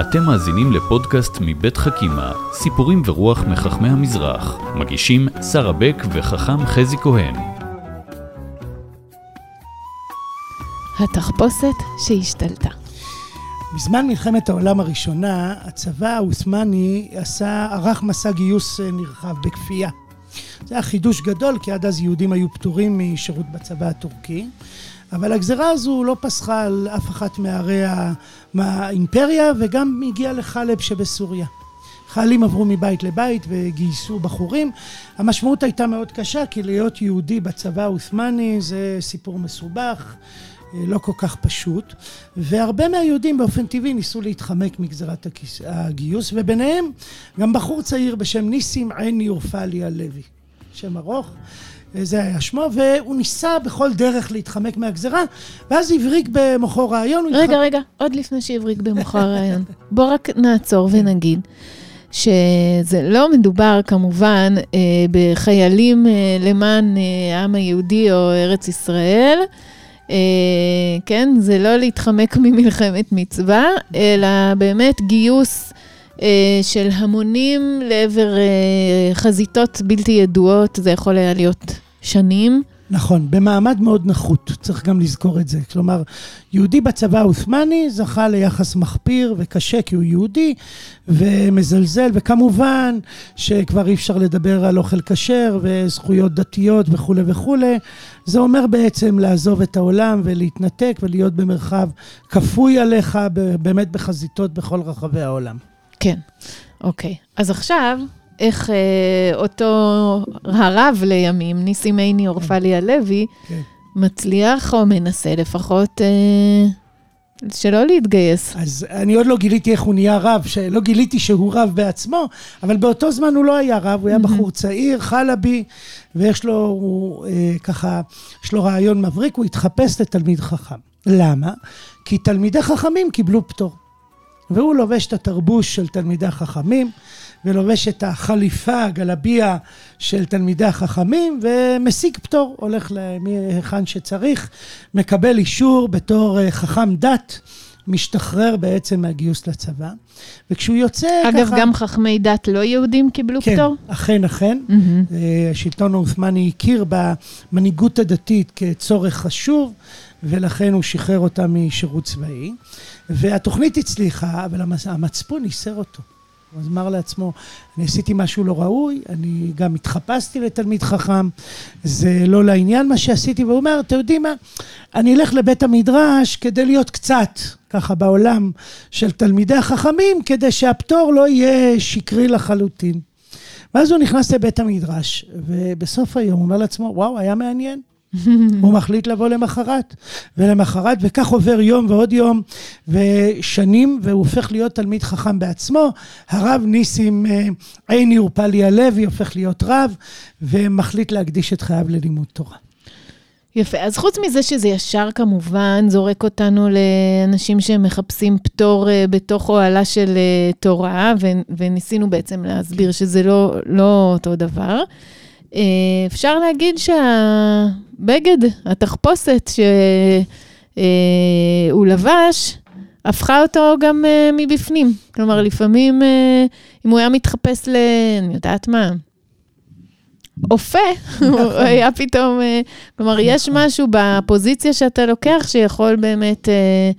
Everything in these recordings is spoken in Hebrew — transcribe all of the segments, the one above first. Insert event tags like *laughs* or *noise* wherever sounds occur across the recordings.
אתם מאזינים לפודקאסט מבית חכימה, סיפורים ורוח מחכמי המזרח. מגישים שרה בק וחכם חזי כהן. התחפושת שהשתלטה. בזמן מלחמת העולם הראשונה, הצבא העות'מאני עשה, ערך מסע גיוס אה, נרחב בכפייה. זה היה חידוש גדול, כי עד אז יהודים היו פטורים משירות בצבא הטורקי. אבל הגזרה הזו לא פסחה על אף אחת מערי האימפריה, וגם הגיעה לחלב שבסוריה. חיילים עברו מבית לבית וגייסו בחורים. המשמעות הייתה מאוד קשה, כי להיות יהודי בצבא העות'מאני זה סיפור מסובך. לא כל כך פשוט, והרבה מהיהודים באופן טבעי ניסו להתחמק מגזרת הגיוס, וביניהם גם בחור צעיר בשם ניסים עיני אורפליה לוי, שם ארוך, זה היה שמו, והוא ניסה בכל דרך להתחמק מהגזרה, ואז הבריק במוחו רעיון. רגע, התח... רגע, עוד לפני שהבריק במוחו הרעיון. בוא רק נעצור ונגיד. שזה לא מדובר כמובן אה, בחיילים אה, למען אה, העם היהודי או ארץ ישראל, אה, כן? זה לא להתחמק ממלחמת מצווה, אלא באמת גיוס אה, של המונים לעבר אה, חזיתות בלתי ידועות, זה יכול היה להיות שנים. נכון, במעמד מאוד נחות, צריך גם לזכור את זה. כלומר, יהודי בצבא העות'מאני זכה ליחס מחפיר וקשה כי הוא יהודי ומזלזל, וכמובן שכבר אי אפשר לדבר על אוכל כשר וזכויות דתיות וכולי וכולי. זה אומר בעצם לעזוב את העולם ולהתנתק ולהיות במרחב כפוי עליך, באמת בחזיתות בכל רחבי העולם. כן, אוקיי. אז עכשיו... איך אה, אותו הרב לימים, ניסים עיני אורפליה לוי, כן. מצליח או מנסה לפחות אה, שלא להתגייס. אז אני עוד לא גיליתי איך הוא נהיה רב, לא גיליתי שהוא רב בעצמו, אבל באותו זמן הוא לא היה רב, הוא היה בחור צעיר, חלבי, ויש לו, הוא אה, ככה, יש לו רעיון מבריק, הוא התחפש לתלמיד חכם. למה? כי תלמידי חכמים קיבלו פטור. והוא לובש את התרבוש של תלמידי החכמים, ולובש את החליפה, הגלביה של תלמידי החכמים, ומשיג פטור, הולך מהיכן שצריך, מקבל אישור בתור אה, חכם דת. משתחרר בעצם מהגיוס לצבא, וכשהוא יוצא אגב, ככה... אגב, גם חכמי דת לא יהודים קיבלו כן, פטור? כן, אכן, אכן. Mm-hmm. השלטון העות'מאני הכיר במנהיגות הדתית כצורך חשוב, ולכן הוא שחרר אותה משירות צבאי. והתוכנית הצליחה, אבל המצפון ייסר אותו. הוא אמר לעצמו, אני עשיתי משהו לא ראוי, אני גם התחפשתי לתלמיד חכם, זה לא לעניין מה שעשיתי, והוא אומר, אתם יודעים מה, אני אלך לבית המדרש כדי להיות קצת, ככה בעולם של תלמידי החכמים, כדי שהפטור לא יהיה שקרי לחלוטין. ואז הוא נכנס לבית המדרש, ובסוף היום הוא אומר לעצמו, וואו, היה מעניין. *laughs* הוא מחליט לבוא למחרת, ולמחרת, וכך עובר יום ועוד יום, ושנים, והוא הופך להיות תלמיד חכם בעצמו. הרב ניסים אה, עיני אורפליה לוי הופך להיות רב, ומחליט להקדיש את חייו ללימוד תורה. יפה. אז חוץ מזה שזה ישר כמובן זורק אותנו לאנשים שמחפשים פטור uh, בתוך אוהלה של uh, תורה, ו- וניסינו בעצם להסביר שזה לא, לא אותו דבר. Uh, אפשר להגיד שהבגד, התחפושת שהוא uh, לבש, הפכה אותו גם uh, מבפנים. כלומר, לפעמים, uh, אם הוא היה מתחפש ל... אני יודעת מה, אופה, הוא היה פתאום, אה, כלומר, יש נכון. משהו בפוזיציה שאתה לוקח שיכול באמת אה,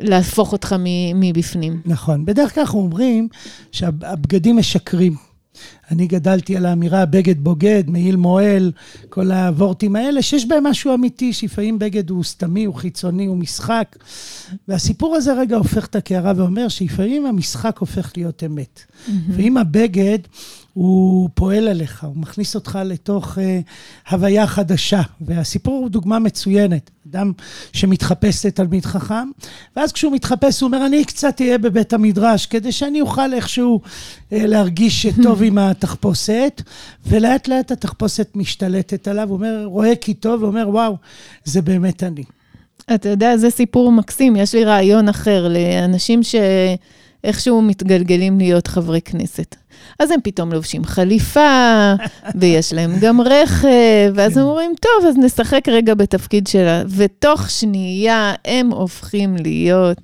להפוך אותך מבפנים. נכון. בדרך כלל אנחנו אומרים שהבגדים משקרים. אני גדלתי על האמירה בגד בוגד, מעיל מועל, כל הוורטים האלה, שיש בהם משהו אמיתי, שלפעמים בגד הוא סתמי, הוא חיצוני, הוא משחק. והסיפור הזה רגע הופך את הקערה ואומר שלפעמים המשחק הופך להיות אמת. Mm-hmm. ואם הבגד הוא פועל עליך, הוא מכניס אותך לתוך uh, הוויה חדשה. והסיפור הוא דוגמה מצוינת. אדם שמתחפש לתלמיד חכם, ואז כשהוא מתחפש הוא אומר, אני קצת אהיה בבית המדרש, כדי שאני אוכל איכשהו uh, להרגיש טוב *laughs* עם התחפושת, ולאט לאט התחפושת משתלטת עליו, הוא אומר, רואה כי טוב, ואומר, וואו, זה באמת אני. אתה יודע, זה סיפור מקסים. יש לי רעיון אחר לאנשים שאיכשהו מתגלגלים להיות חברי כנסת. אז הם פתאום לובשים חליפה, *laughs* ויש להם גם רכב, ואז הם אומרים, טוב, אז נשחק רגע בתפקיד שלה. ותוך שנייה הם הופכים להיות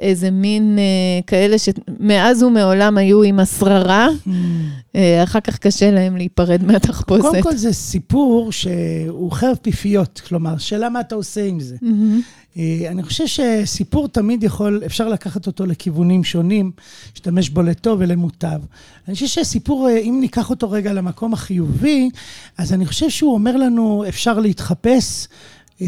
איזה מין אה, כאלה שמאז ומעולם היו עם השררה, אה, אחר כך קשה להם להיפרד מהתחפושת. קודם כל זה סיפור שהוא חרב פיפיות, כלומר, שאלה מה אתה עושה עם זה. אה, אני חושב שסיפור תמיד יכול, אפשר לקחת אותו לכיוונים שונים, להשתמש בו לטוב ולמוטב. אני חושב שהסיפור, אה, אם ניקח אותו רגע למקום החיובי, אז אני חושב שהוא אומר לנו, אפשר להתחפש. אה,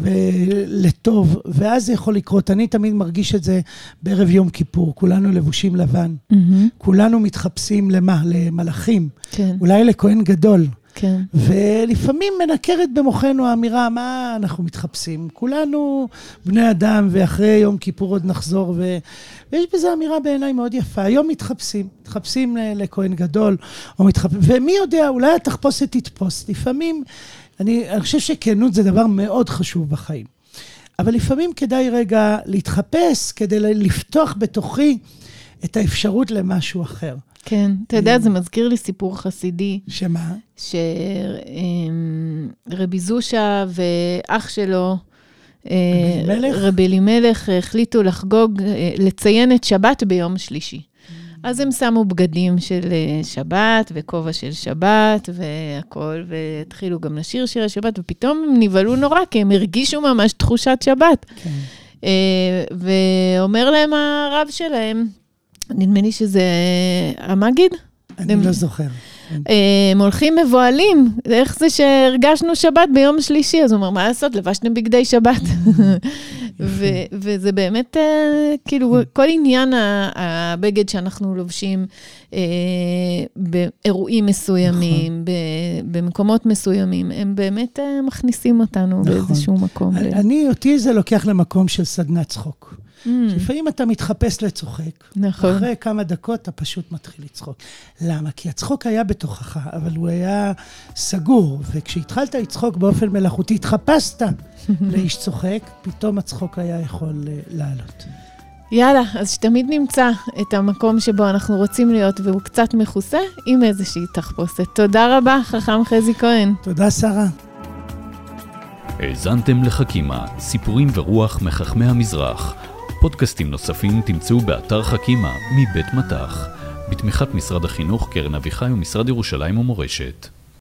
ולטוב, ואז זה יכול לקרות. אני תמיד מרגיש את זה בערב יום כיפור, כולנו לבושים לבן. מהמם. כולנו מתחפשים למה? למלאכים, כן, אולי לכהן גדול. כן. ולפעמים מנקרת במוחנו האמירה, מה אנחנו מתחפשים? כולנו בני אדם, ואחרי יום כיפור עוד נחזור, ו... ויש בזה אמירה בעיניי מאוד יפה. היום מתחפשים, מתחפשים ל- לכהן גדול, או מתחפשים, ומי יודע, אולי התחפושת תתפוס. לפעמים, אני, אני חושב שכנות זה דבר מאוד חשוב בחיים. אבל לפעמים כדאי רגע להתחפש כדי לפתוח בתוכי את האפשרות למשהו אחר. כן, אתה יודע, זה מזכיר לי סיפור חסידי, שמה? שרבי זושה ואח שלו, אה, רבי אלימלך? רבי אלימלך, החליטו לחגוג, אה, לציין את שבת ביום שלישי. אז הם שמו בגדים של אה, שבת וכובע של שבת והכול, והתחילו גם לשיר שירי שבת, ופתאום הם נבהלו נורא, כי הם הרגישו ממש תחושת שבת. כן. אה, ואומר להם הרב שלהם, נדמה לי שזה המגיד, אני לא זוכר. כן. אה, הם הולכים מבוהלים, איך זה שהרגשנו שבת ביום שלישי? אז הוא אומר, מה לעשות, לבשתם בגדי שבת. *laughs* וזה באמת, אה, כאילו, כל עניין הבגד שאנחנו לובשים אה, באירועים מסוימים, ב- במקומות מסוימים, הם באמת מכניסים אותנו נכון. באיזשהו מקום. אני, אותי זה לוקח למקום של סדנת צחוק. Mm, לפעמים אתה מתחפש לצוחק, נכון. אחרי כמה דקות אתה פשוט מתחיל לצחוק. למה? כי הצחוק היה בתוכך, אבל הוא היה סגור, וכשהתחלת לצחוק באופן מלאכותי, התחפשת *laughs* לאיש צוחק, פתאום הצחוק היה יכול אה, לעלות. יאללה, אז שתמיד נמצא את המקום שבו אנחנו רוצים להיות, והוא קצת מכוסה, עם איזושהי תחפושת. תודה רבה, חכם חזי כהן. תודה, שרה. האזנתם לחכימה, סיפורים ורוח מחכמי המזרח. פודקאסטים נוספים תמצאו באתר חכימה מבית מטח, בתמיכת משרד החינוך, קרן אביחי ומשרד ירושלים ומורשת.